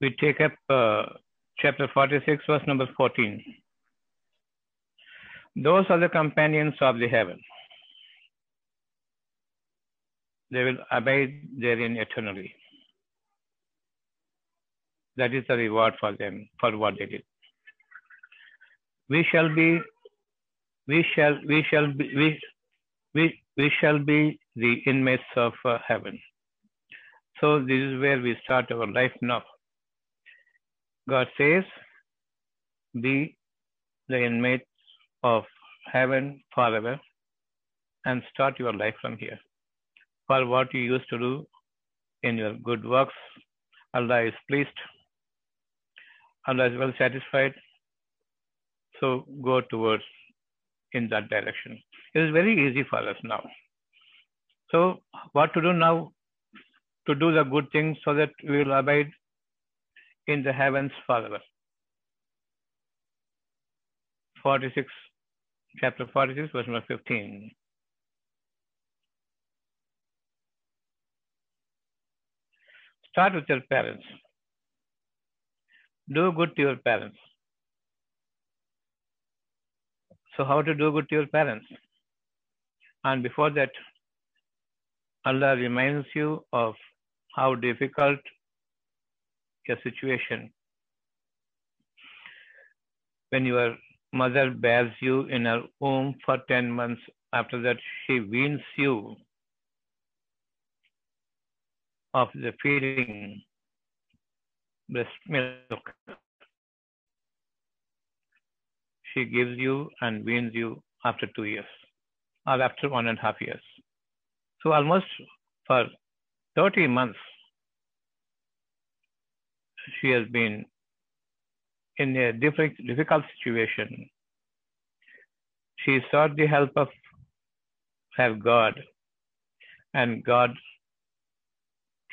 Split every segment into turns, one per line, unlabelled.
we take up uh, chapter 46, verse number 14. Those are the companions of the heaven. They will abide therein eternally. That is the reward for them, for what they did. We shall be, we shall, we shall be, we, we, we shall be the inmates of uh, heaven. So this is where we start our life now. God says, be the inmates of heaven forever and start your life from here. For what you used to do in your good works, Allah is pleased. Allah is well satisfied. So go towards in that direction. It is very easy for us now. So what to do now? To do the good things so that we will abide in the heavens forever. 46, chapter 46, verse number 15. Start with your parents. Do good to your parents. So, how to do good to your parents? And before that, Allah reminds you of how difficult a situation when your mother bears you in her womb for 10 months. After that, she weans you of the feeding breast milk. She gives you and weans you after two years or after one and a half years. So almost for 30 months, she has been in a different, difficult situation. She sought the help of her God, and God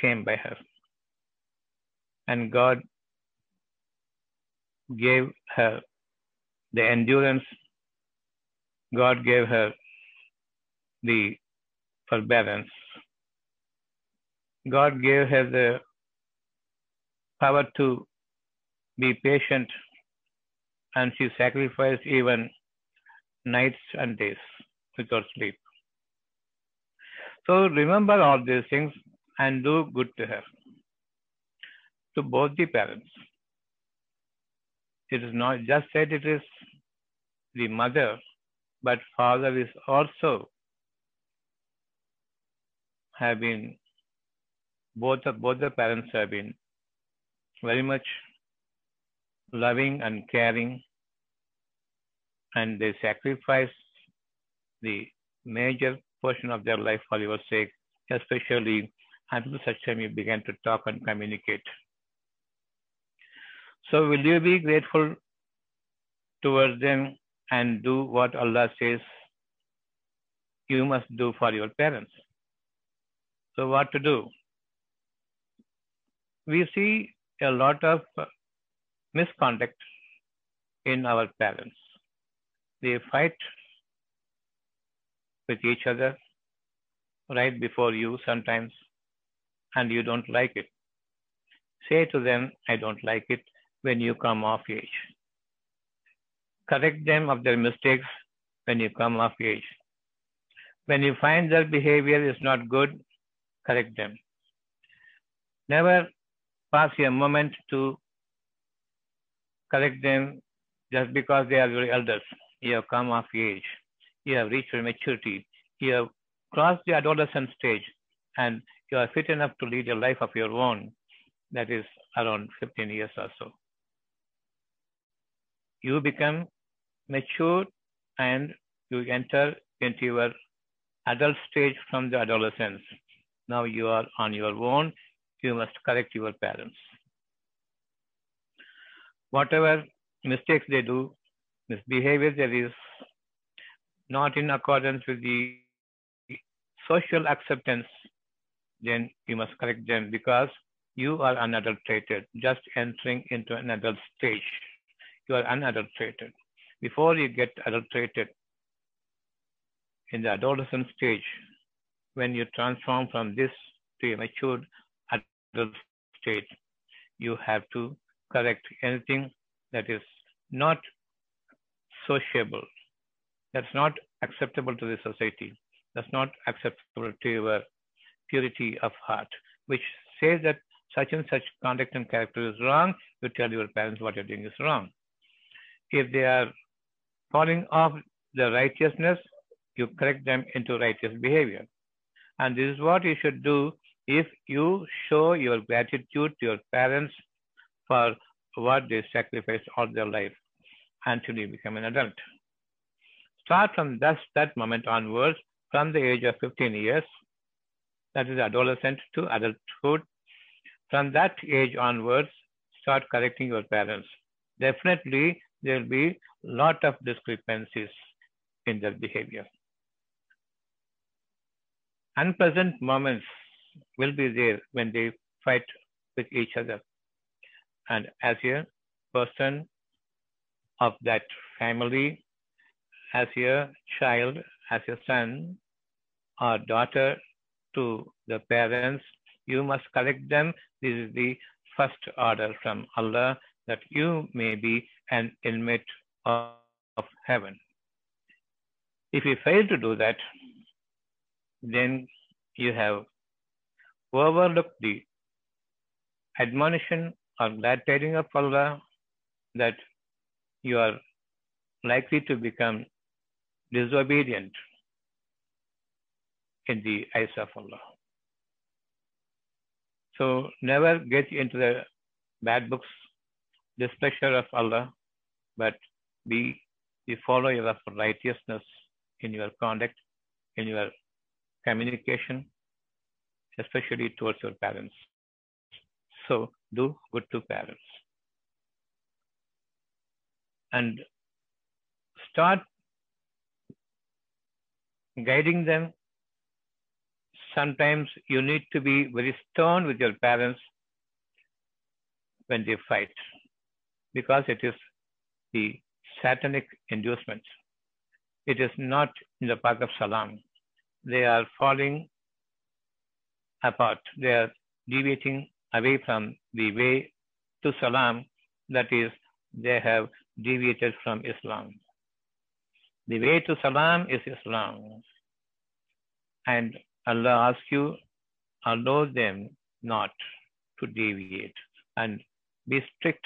came by her. And God gave her the endurance, God gave her the forbearance, God gave her the power to be patient, and she sacrificed even nights and days without sleep. So remember all these things and do good to her, to both the parents. It is not just said it is the mother, but father is also have been both of both the parents have been very much loving and caring and they sacrifice the major portion of their life for your sake, especially until such time you began to talk and communicate. So will you be grateful towards them and do what Allah says you must do for your parents? So what to do? We see a lot of misconduct in our parents. They fight with each other right before you sometimes, and you don't like it. Say to them, I don't like it when you come of age. Correct them of their mistakes when you come of age. When you find their behavior is not good, correct them. Never pass a moment to correct them just because they are your elders. You have come of age. You have reached your maturity. You have crossed the adolescent stage and you are fit enough to lead a life of your own. That is around 15 years or so. You become mature and you enter into your adult stage from the adolescence. Now you are on your own. You must correct your parents. Whatever mistakes they do, misbehavior there is not in accordance with the social acceptance, then you must correct them because you are unadulterated, just entering into an adult stage. You are unadulterated. Before you get adulterated in the adolescent stage, when you transform from this to a matured adult state, you have to correct anything that is not sociable, that's not acceptable to the society, that's not acceptable to your purity of heart, which says that such and such conduct and character is wrong, you tell your parents what you're doing is wrong. If they are falling off the righteousness, you correct them into righteous behavior. And this is what you should do if you show your gratitude to your parents for what they sacrificed all their life until you become an adult. Start from that, that moment onwards, from the age of 15 years, that is adolescent to adulthood. From that age onwards, start correcting your parents. Definitely, there will be lot of discrepancies in their behavior. Unpleasant moments will be there when they fight with each other. And as a person of that family, as a child, as a son or daughter to the parents, you must correct them. This is the first order from Allah that you may be an inmate of, of heaven. If you fail to do that, then you have overlooked the admonition or glad tidings of Allah that you are likely to become disobedient in the eyes of Allah. So never get into the bad books, displeasure of Allah, but be the follower of righteousness in your conduct, in your communication, especially towards your parents. So do good to parents. And start guiding them. Sometimes you need to be very stern with your parents when they fight because it is the satanic inducement. It is not in the path of salam. They are falling apart. They are deviating away from the way to salam. That is, they have deviated from Islam. The way to salam is Islam. And Allah asks you, allow them not to deviate and be strict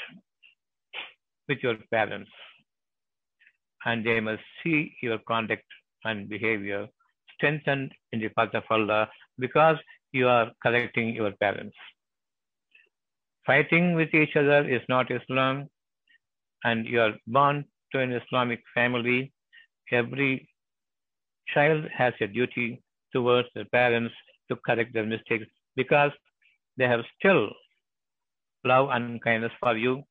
with your parents. And they must see your conduct and behavior strengthened in the path of Allah because you are correcting your parents. Fighting with each other is not Islam, and you are born to an Islamic family. Every child has a duty towards their parents to correct their mistakes because they have still love and kindness for you.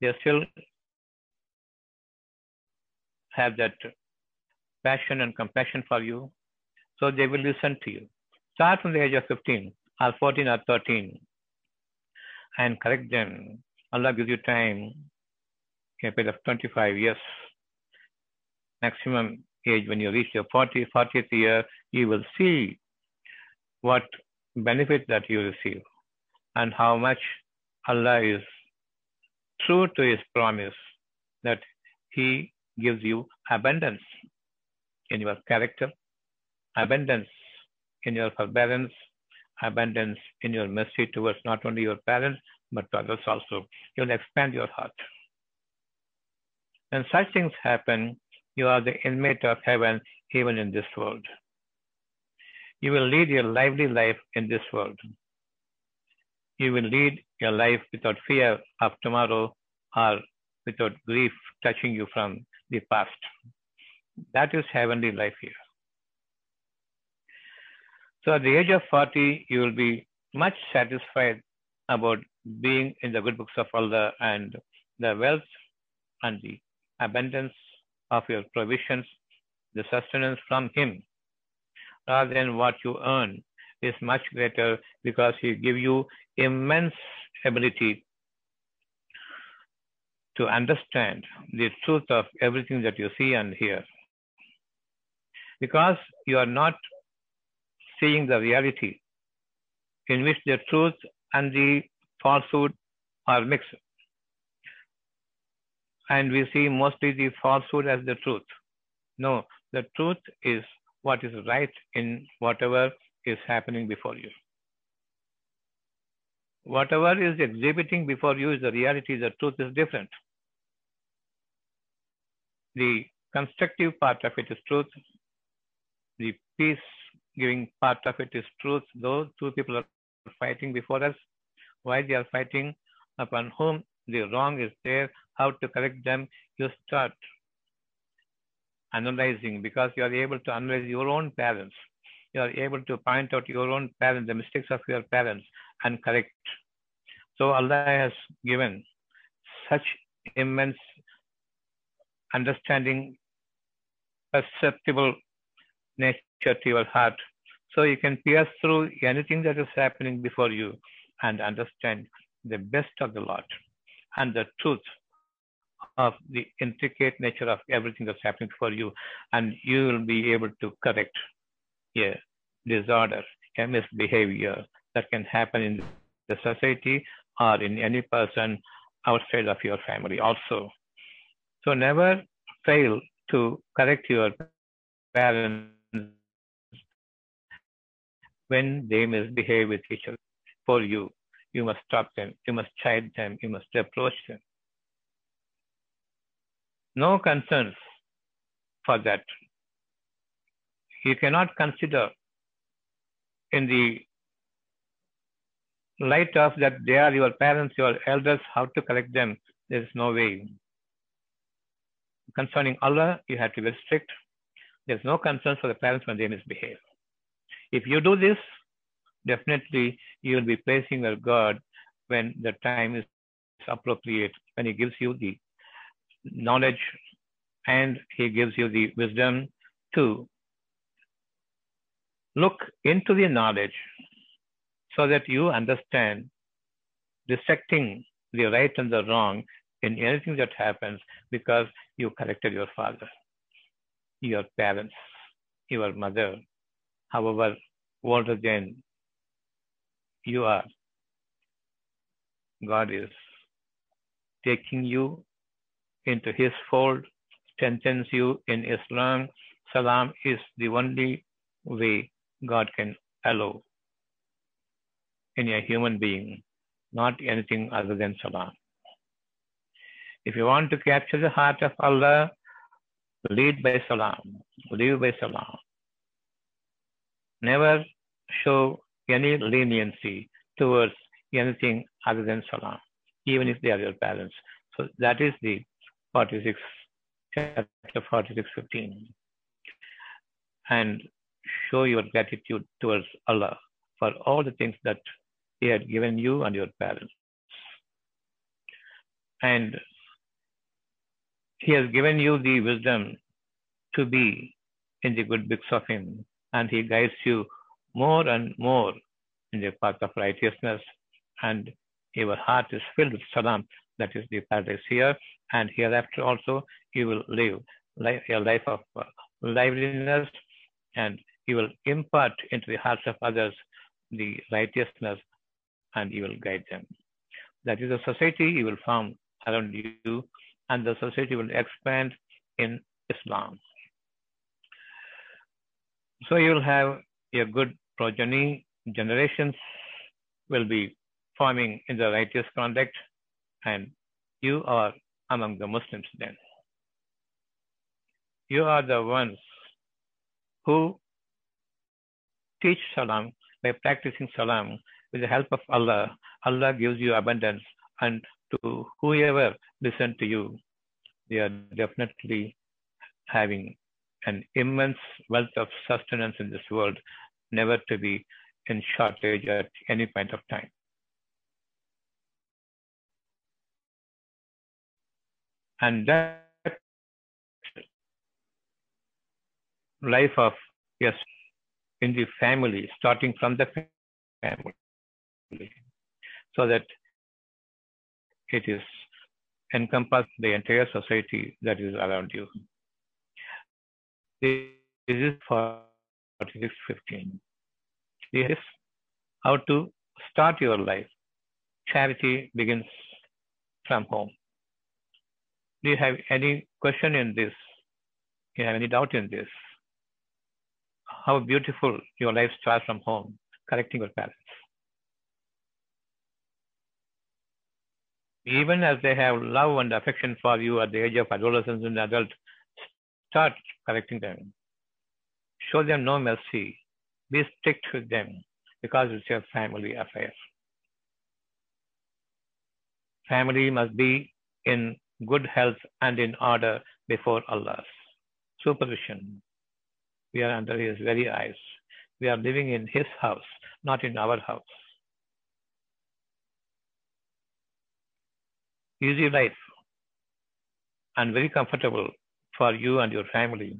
They still have that passion and compassion for you. So they will listen to you. Start from the age of 15 or 14 or 13 and correct them. Allah gives you time, a period of 25 years. Maximum age when you reach your 40, 40th year, you will see what benefit that you receive and how much Allah is true to his promise that he gives you abundance in your character, abundance in your forbearance, abundance in your mercy towards not only your parents, but to others also. You'll expand your heart. When such things happen, you are the inmate of heaven even in this world. You will lead a lively life in this world. You will lead your life without fear of tomorrow or without grief touching you from the past. That is heavenly life here. So at the age of 40, you will be much satisfied about being in the good books of Allah and the wealth and the abundance of your provisions, the sustenance from Him, rather than what you earn is much greater because He give you immense ability to understand the truth of everything that you see and hear. Because you are not seeing the reality in which the truth and the falsehood are mixed. And we see mostly the falsehood as the truth. No, the truth is what is right in whatever is happening before you. Whatever is exhibiting before you is the reality, the truth is different. The constructive part of it is truth. The peace giving part of it is truth. Those two people are fighting before us. Why they are fighting? Upon whom the wrong is there, how to correct them, you start analyzing because you are able to analyze your own parents. You are able to point out your own parents, the mistakes of your parents, and correct. So Allah has given such immense understanding, perceptible nature to your heart. So you can pierce through anything that is happening before you and understand the best of the lot and the truth of the intricate nature of everything that's happening for you, and you will be able to correct a disorder, a misbehavior that can happen in the society or in any person outside of your family also. So never fail to correct your parents when they misbehave with each other for you. You must stop them, you must chide them, you must approach them no concerns for that. You cannot consider in the light of that they are your parents, your elders, how to correct them. There is no way. Concerning Allah, you have to be strict. There's no concern for the parents when they misbehave. If you do this, definitely you will be praising your God when the time is appropriate, when He gives you the knowledge and he gives you the wisdom to look into the knowledge so that you understand dissecting the right and the wrong in anything that happens because you corrected your father, your parents, your mother, however older than you are. God is taking you into his fold, strengthens you in Islam. Salam is the only way God can allow in a human being, not anything other than salam. If you want to capture the heart of Allah, lead by salam, live by salam. Never show any hmm. leniency towards anything other than salam, even if they are your parents. So that is the 46, chapter 46, 15. And show your gratitude towards Allah for all the things that He had given you and your parents. And He has given you the wisdom to be in the good books of Him, and He guides you more and more in the path of righteousness, and your heart is filled with salam, that is the paradise here, and hereafter also you will live a life of uh, liveliness and you will impart into the hearts of others the righteousness and you will guide them. That is a society you will form around you and the society will expand in Islam. So you will have a good progeny, generations will be forming in the righteous conduct and you are among the Muslims then. You are the ones who teach salam by practicing salam with the help of Allah. Allah gives you abundance and to whoever listen to you, they are definitely having an immense wealth of sustenance in this world, never to be in shortage at any point of time. and that life of yes in the family starting from the family so that it is encompass the entire society that is around you this is for 15 this is how to start your life charity begins from home. Do you have any question in this? Do you have any doubt in this? How beautiful your life starts from home, correcting your parents. Even as they have love and affection for you at the age of adolescence and adult, start correcting them. Show them no mercy. Be strict with them because it's your family affair. Family must be in good health and in order before Allah's supervision. We are under His very eyes. We are living in His house, not in our house. Easy life and very comfortable for you and your family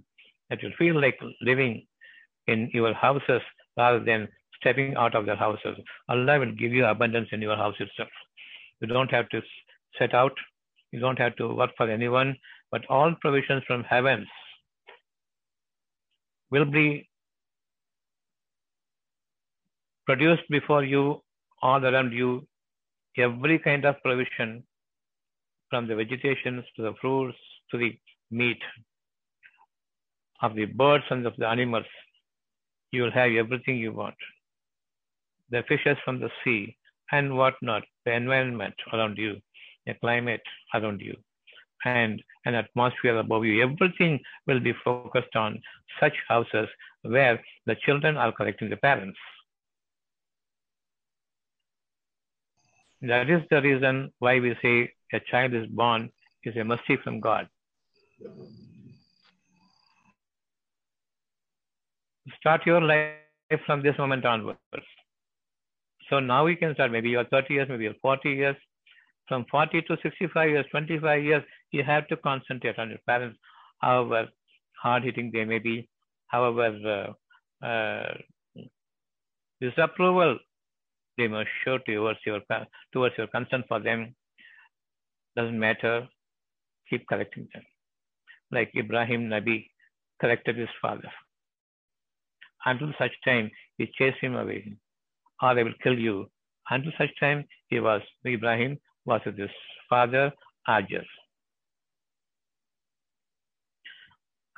that you feel like living in your houses rather than stepping out of their houses. Allah will give you abundance in your house itself. You don't have to set out, you don't have to work for anyone, but all provisions from heavens will be produced before you, all around you, every kind of provision from the vegetations to the fruits to the meat of the birds and of the animals. You will have everything you want. The fishes from the sea and whatnot, the environment around you, the climate around you, and an atmosphere above you. Everything will be focused on such houses where the children are correcting the parents. That is the reason why we say a child is born is a mercy from God. Start your life from this moment onwards. So now we can start. Maybe you're 30 years, maybe you're 40 years. From 40 to 65 years, 25 years, you have to concentrate on your parents, however hard hitting they may be, however uh, uh, disapproval they must show towards your towards your concern for them. Doesn't matter. Keep correcting them. Like Ibrahim Nabi corrected his father. Until such time he chased him away, or they will kill you. Until such time he was Ibrahim was with his father Ajar.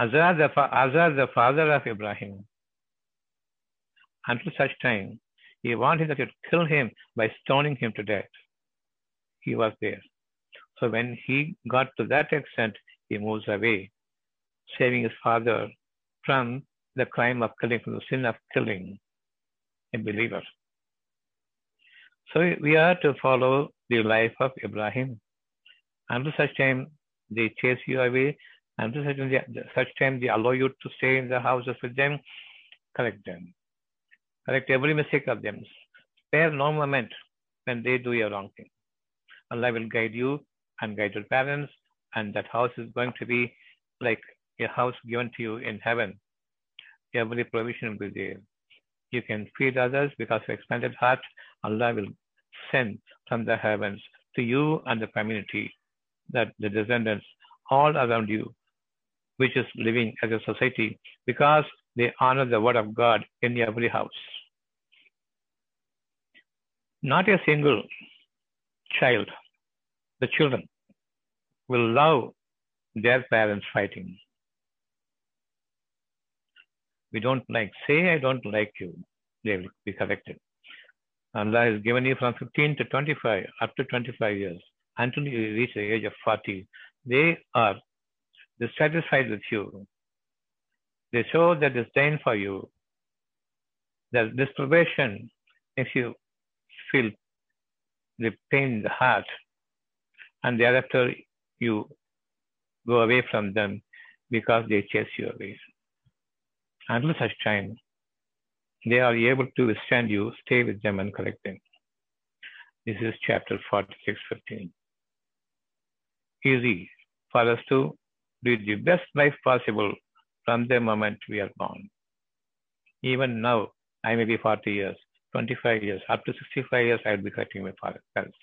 Azar the, Azar, the father of Ibrahim, until such time, he wanted that to kill him by stoning him to death. He was there. So when he got to that extent, he moves away, saving his father from the crime of killing, from the sin of killing a believer. So we are to follow the life of Ibrahim. Until such time they chase you away, until such time, they, such time they allow you to stay in the houses with them, correct them. Correct every mistake of them. Spare no moment when they do a wrong thing. Allah will guide you and guide your parents, and that house is going to be like a house given to you in heaven. Every provision will be there. You can feed others because of expanded heart. Allah will send from the heavens to you and the community that the descendants all around you, which is living as a society, because they honor the word of God in every house. Not a single child, the children, will love their parents fighting. We don't like, say, I don't like you, they will be corrected. Allah has given you from 15 to 25, up to 25 years, until you reach the age of 40. They are dissatisfied with you. They show their disdain for you. Their disprobation makes you feel the pain in the heart. And thereafter, you go away from them because they chase you away. Until such time, they are able to withstand you, stay with them and correct them. This is chapter 46, 15. Easy for us to lead the best life possible from the moment we are born. Even now, I may be 40 years, 25 years, up to 65 years, I will be correcting my parents.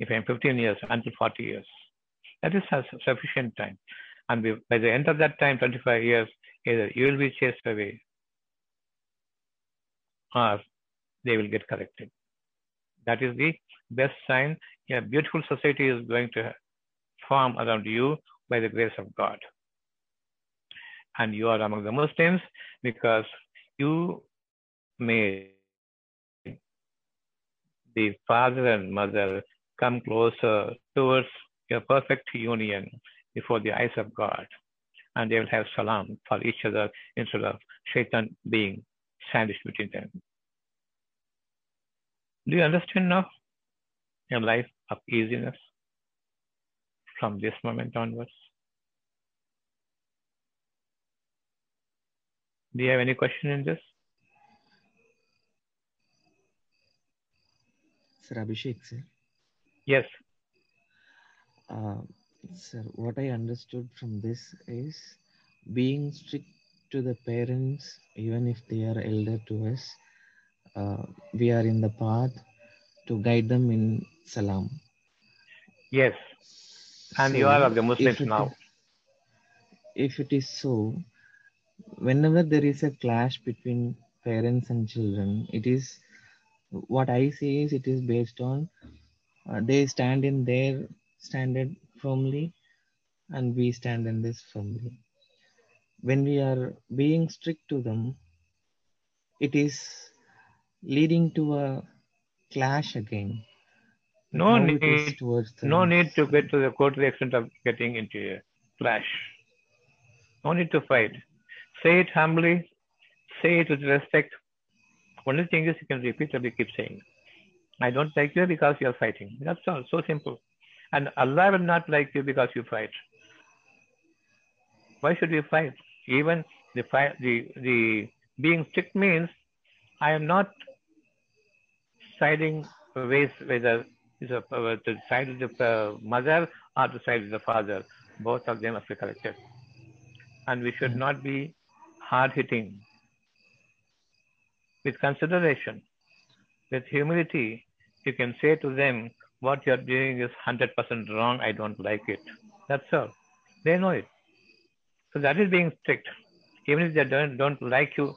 If I am 15 years, until 40 years, that is sufficient time. And by the end of that time, 25 years, either you will be chased away or they will get corrected. That is the best sign a beautiful society is going to form around you by the grace of God. And you are among the Muslims because you made the father and mother come closer towards a perfect union before the eyes of God. And they will have salam for each other instead of shaitan being sandwiched between them. Do you understand now a life of easiness from this moment onwards? Do you have any question in this?
Sir Abhishek, sir.
Yes.
Uh, sir, what I understood from this is being strict to the parents, even if they are elder to us, uh, we are in the path to guide them in salam.
Yes. And you are of the Muslims
if
now.
is- if it is so, whenever there is a clash between parents and children, it is what I say is it is based on uh, they stand in their standard firmly and we stand in this firmly. When we are being strict to them, it is leading to a clash again.
No
how it is
need, no need to get to the go to the extent of getting into a clash. No need to fight. Say it humbly, say it with respect. Only thing is you can repeatedly keep saying. I don't like you because you are fighting. That's all. So simple. And Allah will not like you because you fight. Why should we fight? Even the fight, the the being strict means I am not siding ways whether is a, uh, the side of the uh, mother or the side of the father. Both of them must be corrected. And we should not be hard hitting. With consideration, with humility, you can say to them, what you're doing is 100% wrong. I don't like it. That's all. They know it. So that is being strict. Even if they don't, don't like you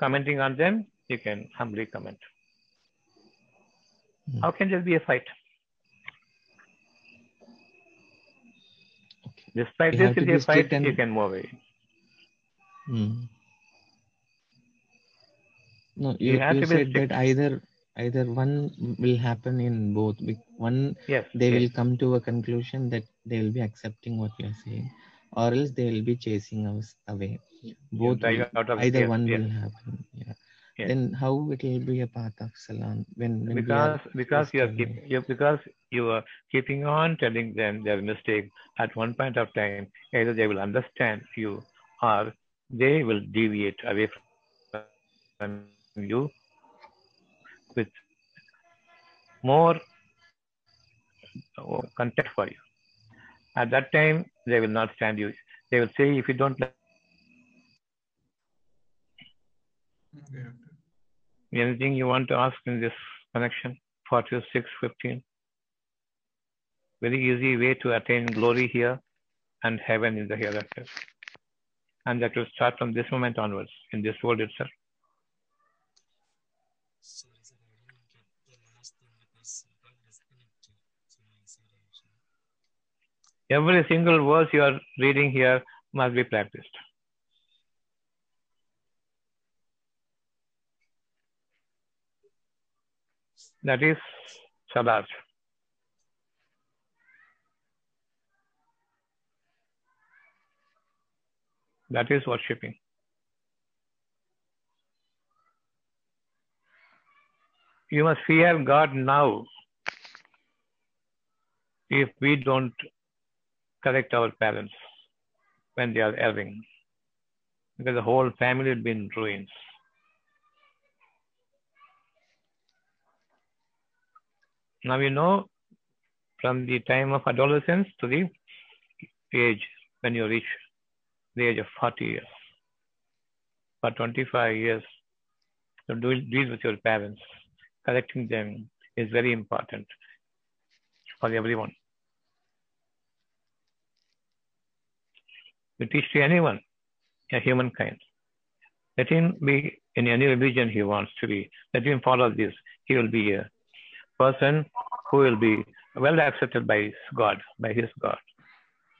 commenting on them, you can humbly comment.
Hmm.
How can there be a fight?
Okay.
Despite
We
this, if you fight,
and-
you can move away.
Hmm. No,
You
you,
have
you
to be
said
strict.
that either either one will happen in both. One
Yes.
they
yes.
will come to a conclusion that they will be accepting what you are saying, or else they will be chasing us away. Both will, either
fear,
one
yes.
will happen. Yeah.
Yes.
Then how it will be a path of salam when, when
because because you are keep, you because you are keeping on telling them their mistake at one point of time either they will understand you or they will deviate away from you with more content for you. At that time they will not stand you. They will say if you don't like
Okay,
anything you want to ask in this connection 4615 very easy way to attain glory here and heaven in the hereafter and that will start from this moment onwards in this world itself
Sorry, sir, I didn't get the last thing because I got disconnected. So my side actually.
Every single verse you are reading here must be practiced. That is salat that is worshipping. You must fear god now. If we don't correct our parents when they are erring because the whole family will be in ruins. Now you know from the time of adolescence to the age when you reach the age of 40 years. For 25 years to do, deal with your parents. Correcting them is very important for everyone you teach to anyone a humankind let him be in any religion he wants to be let him follow this he will be a person who will be well accepted by God, by his God.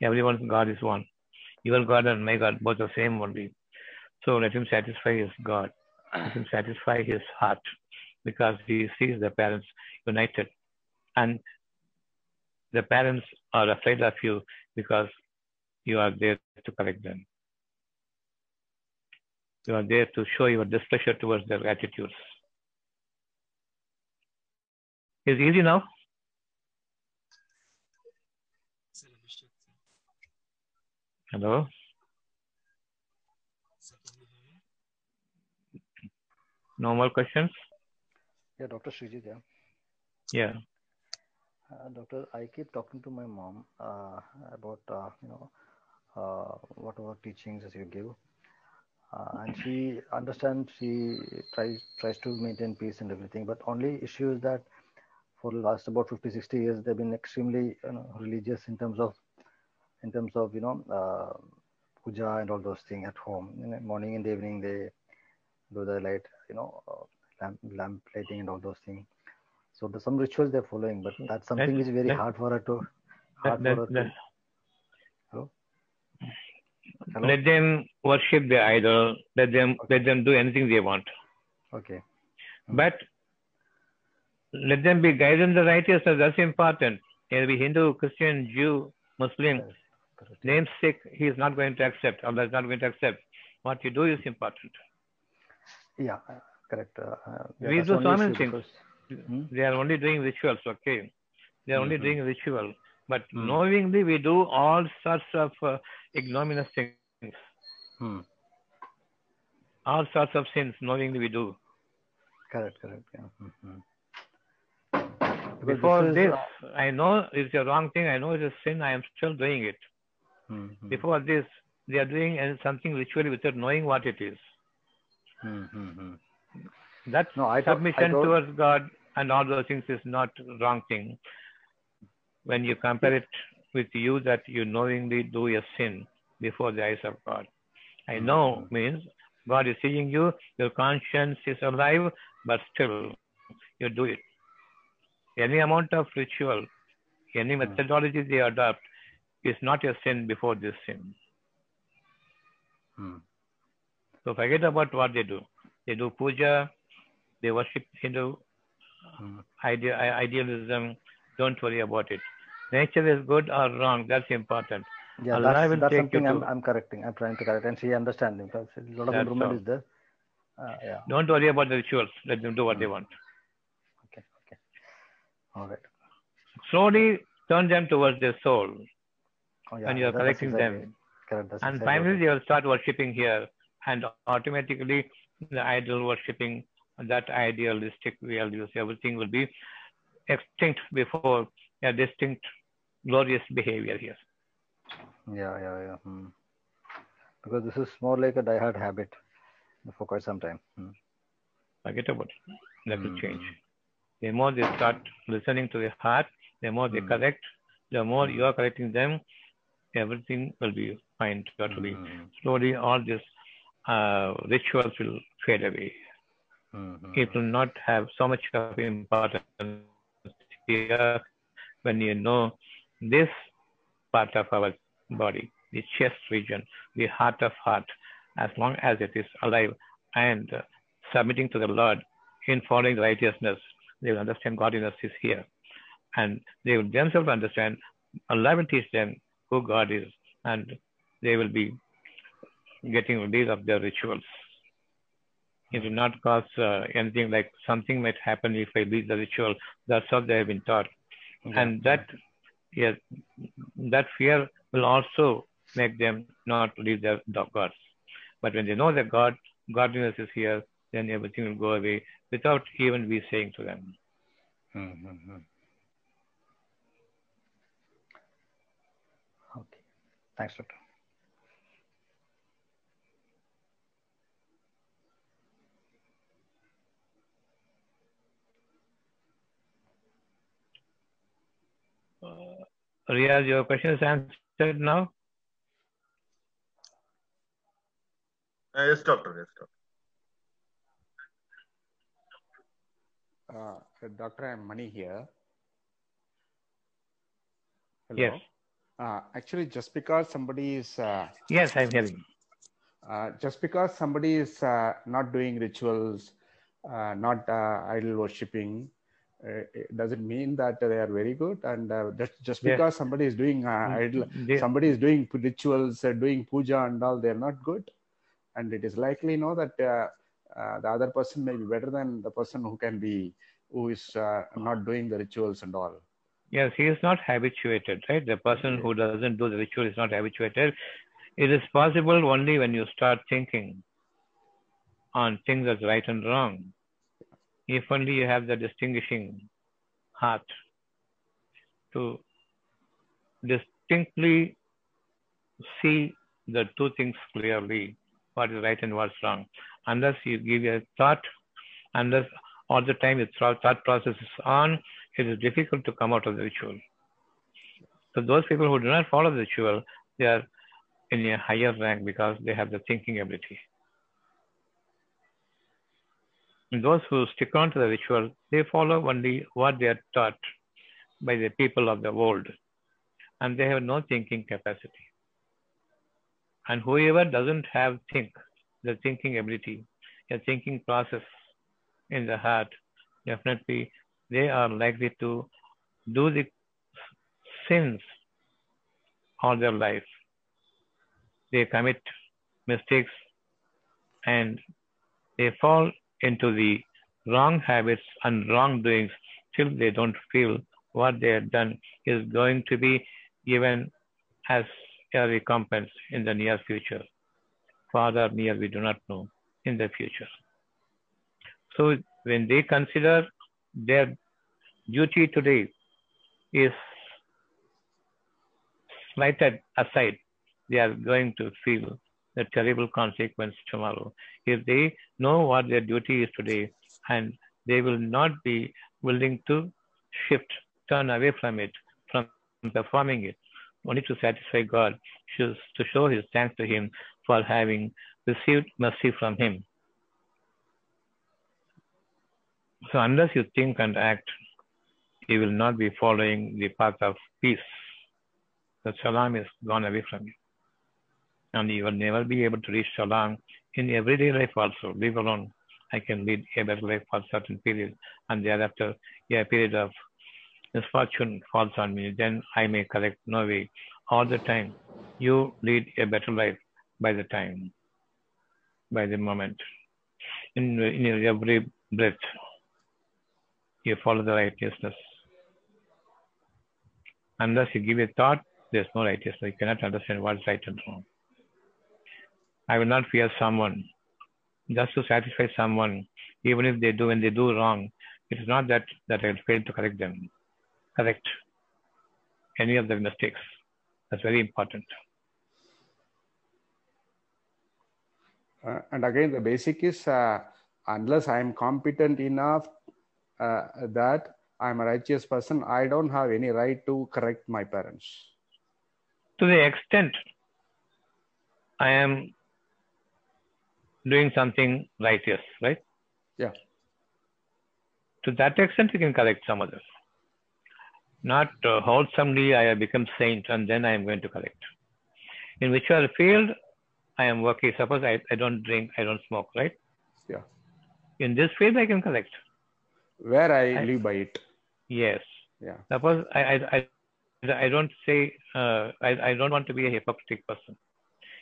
Everyone's God is one. Your God and my God, both the same only. So let him satisfy his God. Let him satisfy his heart because he sees the parents united. And the parents are afraid of you because you are there to correct them. You are there to show your displeasure towards their attitudes. Is easy now?
Sir, Abhishek, sir.
Hello?
Sir, can you hear me?
No more questions?
Yeah, Dr. Srijit, yeah.
Yeah.
Uh, doctor, I keep talking to my mom uh, about, uh, you know, whatever teachings as you give. Uh, and she understands, she tries, tries to maintain peace and everything. But only issue is that for the last about 50, 60 years, they've been extremely you know, religious in terms of, in terms of, you know, uh, puja and all those things at home. In the morning and the evening, they do the light, you know, uh, lamp, lamp lighting and all those things. So there's some rituals they're following, but that's something
That-
which is very
that-
hard for her to. Hard
let,
for her
let,
to. Hello.
Let them worship the idol. Let them let them do anything they want.
Okay. Hmm.
But let them be guided in the righteousness. That's important. Either be Hindu, Christian, Jew, Muslim.
Correct.
namesake, he is not going to accept. Allah is not going to accept. What you do is important.
Yeah. uh, Correct. Uh, uh, yeah,
We do so many things.
Hmm?
They are only doing rituals, okay? They are only
Mhm.
doing ritual. But
Hmm.
knowingly, we do all sorts of uh, ignominious things.
Hmm.
All sorts of sins, knowingly we do.
Correct. Correct. Yeah. Mhm.
Before
is,
this,
uh,
I know it's a wrong thing. I know it's a sin. I am still doing it.
hmm, hmm,
Before this, they are doing something ritually without knowing what it is.
hmm, hmm, hmm.
That
No, I thought- I
submission towards God and all those things is not wrong thing. When you compare it with you that you knowingly do a sin before the eyes of God. I know
Mhm.
means God is seeing you, your conscience is alive, but still you do it. Any amount of ritual, any methodology they adopt is not a sin before this sin.
Hmm.
So forget about what they do. They do puja, they worship Hindu
Hmm.
idea, idealism. Don't worry about it. Nature is good or wrong. That's important.
Yeah,
Allah
that's,
will
that's
take
something I'm, I'm correcting. I'm trying to correct, and she understands because a lot of
That's
improvement
all.
is there. Uh, yeah.
Don't worry about the rituals. Let them do what they want.
Okay. Okay. All right.
Slowly turn them towards their soul.
Oh, yeah.
When you are correcting them.
Correct. That's
And
exactly
finally, they will start worshipping here. And automatically, the idol worshipping, that idealistic values, everything will be extinct before a distinct, glorious behavior here.
Yeah. Yeah. Yeah. Hmm. Because this is more like a diehard habit for quite some time. Hmm.
Forget about it. That will change.
Mhm.
The more they start listening to the heart, the more they
Mm.
correct, the more you are correcting them, everything will be fine totally. Slowly, all these uh, rituals will fade away.
Mhm.
It will not have so much of importance here when you know this part of our body, the chest region, the heart of heart, as long as it is alive and submitting to the Lord in following righteousness, they will understand godliness is here. And they will themselves understand, Allah will teach them who God is, and they will be getting rid of their rituals. It will not cause uh, anything like something might happen if I leave the ritual. That's how they have been taught.
Yeah.
And that, yes, that fear will also make them not leave their the gods. But when they know that God, godliness is here, then everything will go away without even we saying to them.
Mhm. Okay. Thanks, doctor.
Riaz, your question is answered now?
Uh, yes, doctor. Yes, doctor. Uh, Doctor, I'm Mani here.
Yes.
Uh, actually, just because somebody is uh,
Yes, I'm hearing.
uh, just because somebody is uh, not doing rituals, uh, not uh, idol worshipping, uh, it doesn't mean that they are very good. And uh, just, just
Yeah.
because somebody is doing uh, idol,
They-
somebody is doing rituals, uh, doing puja and all, they're not good. And it is likely, you know that uh, uh, the other person may be better than the person who can be, who is uh, not doing the rituals and all.
Yes, he is not habituated, right? The person who doesn't do the ritual is not habituated. It is possible only when you start thinking on things as right and wrong. If only you have the distinguishing heart to distinctly see the two things clearly, what is right and what's wrong. Unless you give a thought, unless all the time your thought process is on, it is difficult to come out of the ritual. So those people who do not follow the ritual, they are in a higher rank because they have the thinking ability. And those who stick on to the ritual, they follow only what they are taught by the people of the world. And they have no thinking capacity. And whoever doesn't have think, the thinking ability, a thinking process in the heart, definitely they are likely to do the sins all their life. They commit mistakes and they fall into the wrong habits and wrongdoings till they don't feel what they have done is going to be given as a recompense in the near future. Far or near, we do not know in the future. So when they consider their duty today is slighted aside, they are going to feel the terrible consequence tomorrow. If they know what their duty is today and they will not be willing to shift, turn away from it, from performing it, only to satisfy God, to to show his thanks to him for having received mercy from him. So unless you think and act, you will not be following the path of peace. The salam is gone away from you. And you will never be able to reach salam in everyday life also. Leave alone. I can lead a better life for a certain period. And thereafter, a period of misfortune falls on me. Then I may correct. No way. All the time, you lead a better life by the time, by the moment. In, in every breath, you follow the righteousness. Unless you give a thought, there's no righteousness. You cannot understand what's right and wrong. I will not fear someone just to satisfy someone, even if they do when they do wrong. It is not that that I will fail to correct them. Correct any of their mistakes. That's very important.
Uh, and again, the basic is uh, unless I am competent enough uh, that I'm a righteous person, I don't have any right to correct my parents.
To the extent I am doing something righteous, right?
Yeah.
To that extent, you can correct some others. Not uh, wholesomely, I have become saint and then I am going to correct. In whichever field I am working, suppose I, I don't drink, I don't smoke, right?
Yeah.
In this field, I can correct.
Where I,
I-
live by it.
Yes.
Yeah.
Suppose I, I, I, I don't say, uh, I, I don't want to be a hypocritical person.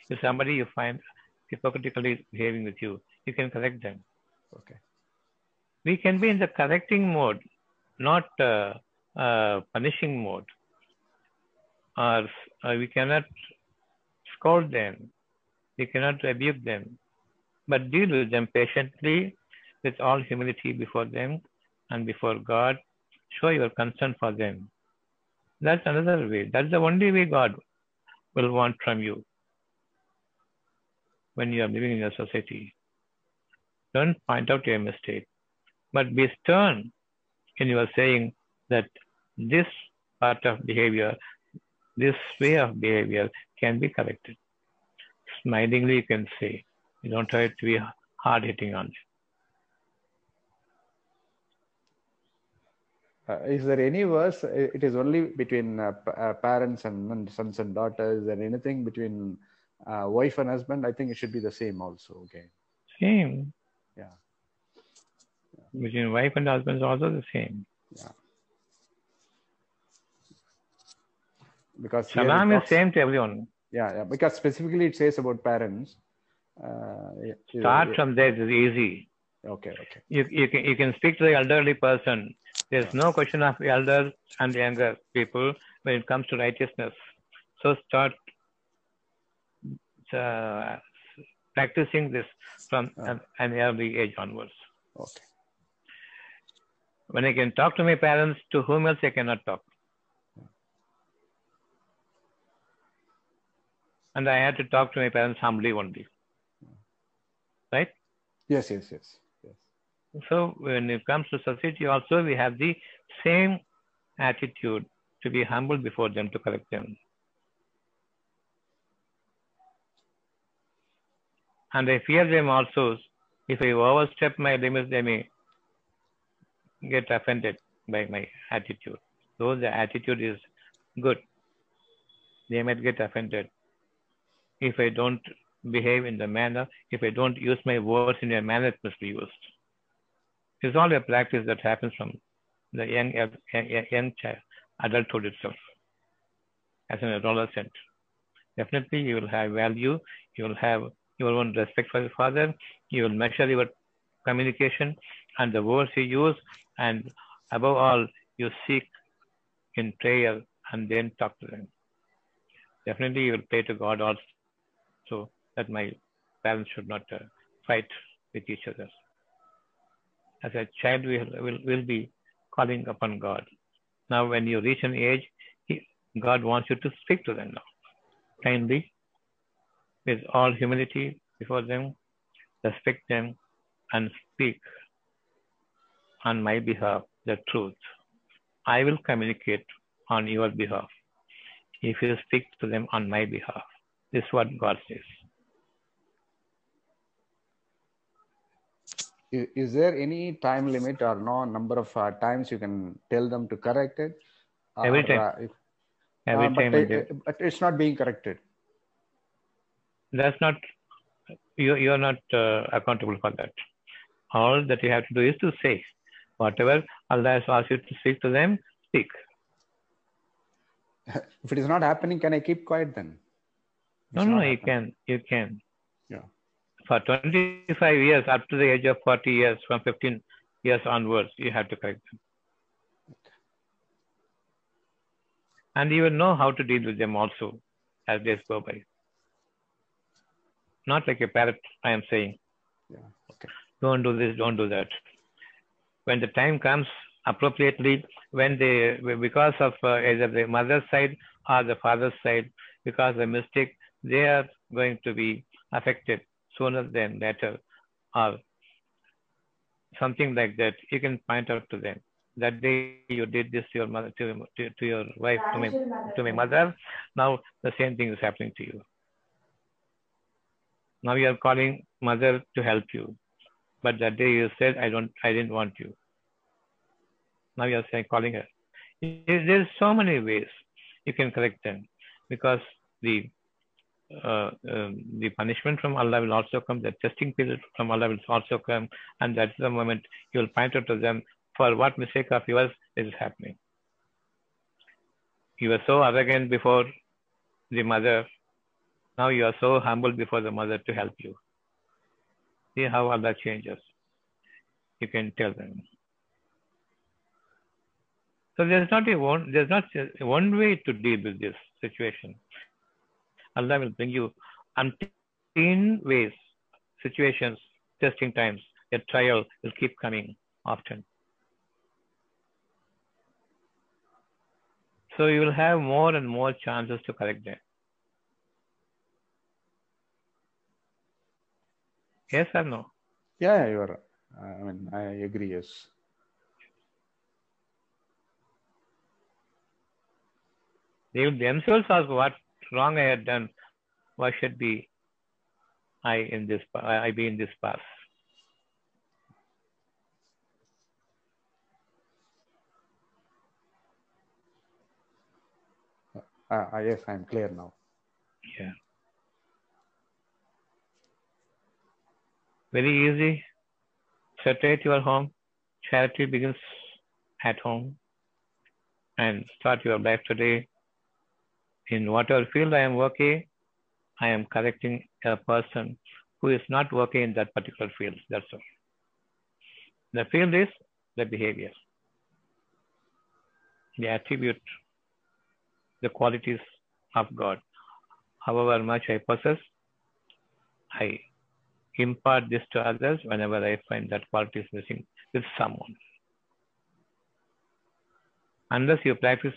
If somebody you find hypocritically behaving with you, you can correct them.
Okay.
We can be in the correcting mode, not uh, uh, punishing mode. Or uh, we cannot scold them, we cannot rebuke them, but deal with them patiently with all humility before them and before God. Show your concern for them. That's another way. That's the only way God will want from you when you are living in a society. Don't point out your mistake, but be stern in your saying that this part of behavior, this way of behavior can be corrected. Smilingly, you can say, you don't have to be hard hitting on it.
Uh, is there any verse? It is only between uh, uh, parents and and sons and daughters, and anything between uh, wife and husband. I think it should be the same also. Okay.
Same.
Yeah.
Between wife and husband is also the same.
Yeah. Because
Salam is
talks-
same to everyone.
Yeah, yeah. Because specifically it says about parents. Uh,
Start
yeah.
from there. It is easy.
Okay. Okay.
You, you, can, you can speak to the elderly person. There's no question of elders and younger people when it comes to righteousness. So start uh, practicing this from an, an early age onwards.
Okay.
When I can talk to my parents, to whom else I cannot talk? And I had to talk to my parents humbly only. Right?
Yes. Yes. Yes. Yes.
So when it comes to society also, we have the same attitude to be humble before them to correct them. And I fear them also. If I overstep my limits, they may get offended by my attitude. Though the attitude is good, they might get offended. If I don't behave in the manner, if I don't use my words in a manner it must be used. It's all a practice that happens from the young, young, young child, adulthood itself, as an adolescent. Definitely, you will have value, you will have your own respect for your father, you will measure your communication and the words you use, and above all, you seek in prayer and then talk to them. Definitely, you will pray to God also so that my parents should not uh, fight with each other. As a child, we will, will, will be calling upon God. Now, when you reach an age, God wants you to speak to them now, kindly, with all humility before them, respect them, and speak on my behalf the truth. I will communicate on your behalf if you speak to them on my behalf. This is what God says.
Is, is there any time limit or no number of uh, times you can tell them to correct it?
Every
Or,
time.
uh, if-
Every
uh,
time,
but, uh, but it's not being corrected.
That's not you you are not uh, accountable for that. All that you have to do is to say whatever allah has asked you to speak to them speak.
If it is not happening, can I keep quiet then?
no
It's
no
not
you can you can.
Yeah.
for 25 years up to the age of 40 years from 15 years onwards you have to correct them. And you will know how to deal with them also as days go by not like a parrot i am saying
Yeah. Okay.
don't do this, don't do that. When the time comes appropriately, when they, because of uh, either the mother's side or the father's side, because of the mistake, they are going to be affected sooner than later, or something like that. You can point out to them that day you did this to your mother, to, to, to your wife, to my, to my mother. Now the same thing is happening to you. Now you are calling mother to help you. But that day you said i don't i didn't want you. Now you're saying calling her. There's so many ways you can correct them. Because the uh, um, the punishment from allah will also come the testing period from allah will also come and that's the moment you will point out to them for what mistake of yours is happening. You were so arrogant before the mother now you are so humble before the mother to help you See how Allah changes. You can tell them. So there's not a one there's not one way to deal with this situation. Allah will bring you umpteen ways, situations, testing times. A trial will keep coming often. So you will have more and more chances to correct them. Yes or no?
Yeah, you are. I mean, I agree. Yes.
They themselves ask what wrong I had done. Why should be I in this? I be in this path.
Uh, uh yes, I'm clear now.
Yeah. Very easy. Separate your home. Charity begins at home. And start your life today. In whatever field I am working, I am correcting a person who is not working in that particular field. That's all. The field is the behavior, the attribute, the qualities of God. However much I possess, I impart this to others whenever I find that quality is missing with someone. Unless you practice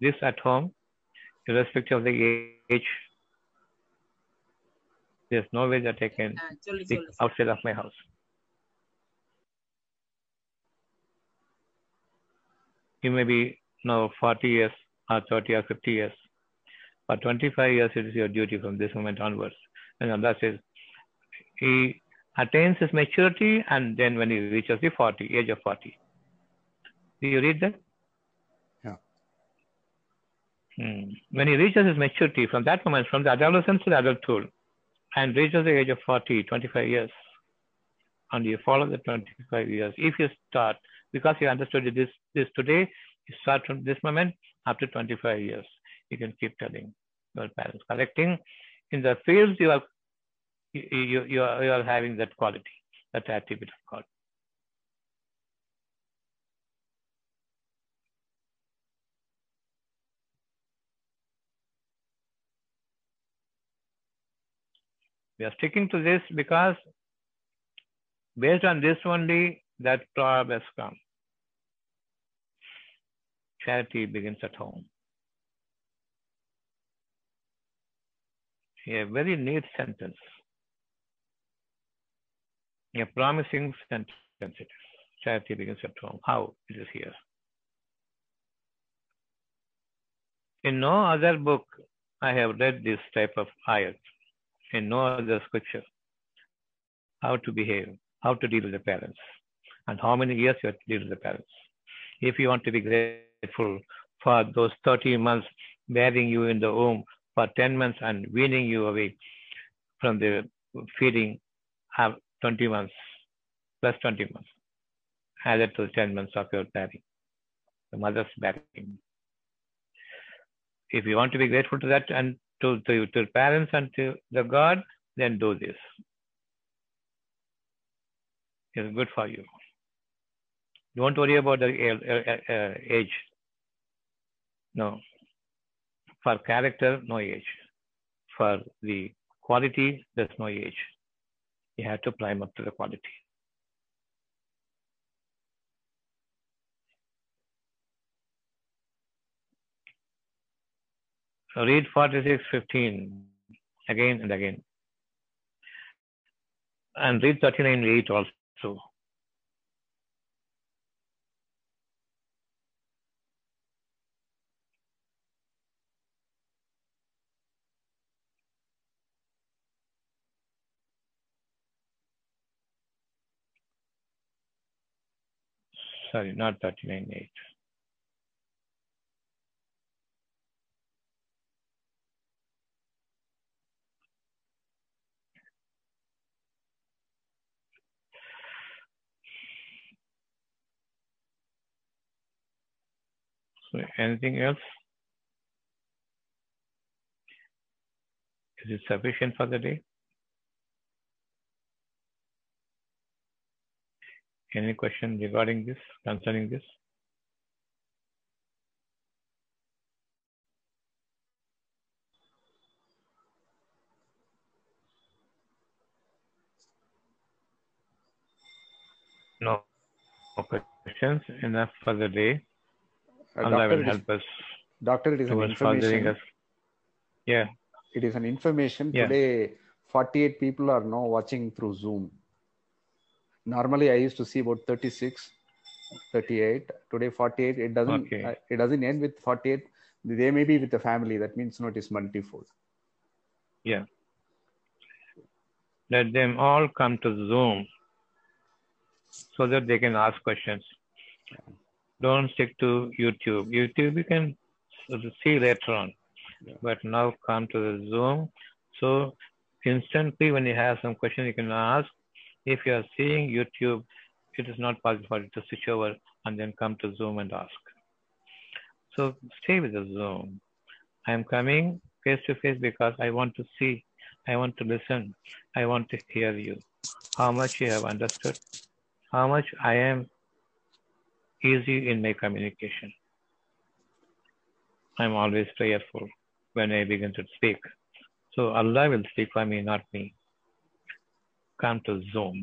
this at home, irrespective of the age, there's no way that I can speak outside of my house. You may be now 40 years or 30 or 50 years. but 25 years, it is your duty from this moment onwards. And Allah says, he attains his maturity and then when he reaches the 40, age of 40. Do you read that?
Yeah.
Hmm. When he reaches his maturity, from that moment, from the adolescence to the adulthood, and reaches the age of 40, 25 years, and you follow the 25 years, if you start, because you understood this, this today, you start from this moment up to 25 years, you can keep telling your parents, correcting in the fields you are, you, you, are, you are having that quality, that attribute of God. We are sticking to this because based on this only that proverb has come. Charity begins at home. A very neat sentence. A promising sentence. Charity begins at home. How? Is here. In no other book I have read this type of ayat. In no other scripture. How to behave, how to deal with the parents, and how many years you have to deal with the parents. If you want to be grateful for those 30 months bearing you in the womb, for 10 months and weaning you away from the feeding, have 20 months, plus 20 months, added to the 10 months of your bearing, the mother's bearing. If you want to be grateful to that and to, to, to parents and to the God, then do this. It's good for you. Don't worry about the uh, uh, age. No. For character, no age. For the quality, there's no age. You have to climb up to the quality. So read 46:15 again and again. And read 39:8 also. Sorry, not 39:8. So anything else? Is it sufficient for the day? Any question regarding this, concerning this? No questions. Enough for the day.
Uh,
Allah
doctor,
will
is,
help us
doctor, it is an information.
us. Yeah.
It is an information.
Yeah.
Today, 48 people are now watching through Zoom. Normally, I used to see about 36, 38. Today, 48. It doesn't.
Okay.
uh, it doesn't end with 48. They may be with the family. That means no, it is multifold.
Yeah. Let them all come to Zoom so that they can ask questions. Don't stick to YouTube. YouTube you can see later on. but now come to the Zoom. So instantly when you have some question you can ask. If you are seeing YouTube, it is not possible for you to switch over and then come to Zoom and ask. So stay with the Zoom. I am coming face to face because I want to see, I want to listen, I want to hear you. How much you have understood, how much I am easy in my communication. I'm always prayerful when I begin to speak. So Allah will speak for me, not me. Come to Zoom.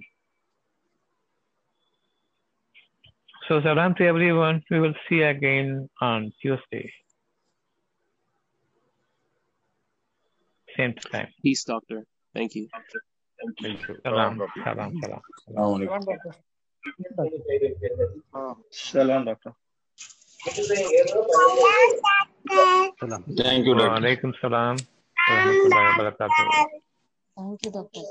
So salam to everyone. We will see again on Tuesday. Same time.
Peace, doctor. Thank you.
Thank you.
Salam, salam, salam.
Salam, doctor.
Salam.
Thank you, doctor.
alaikum salam. wa rahmatullahi wa barakatuh.
Thank you, doctor.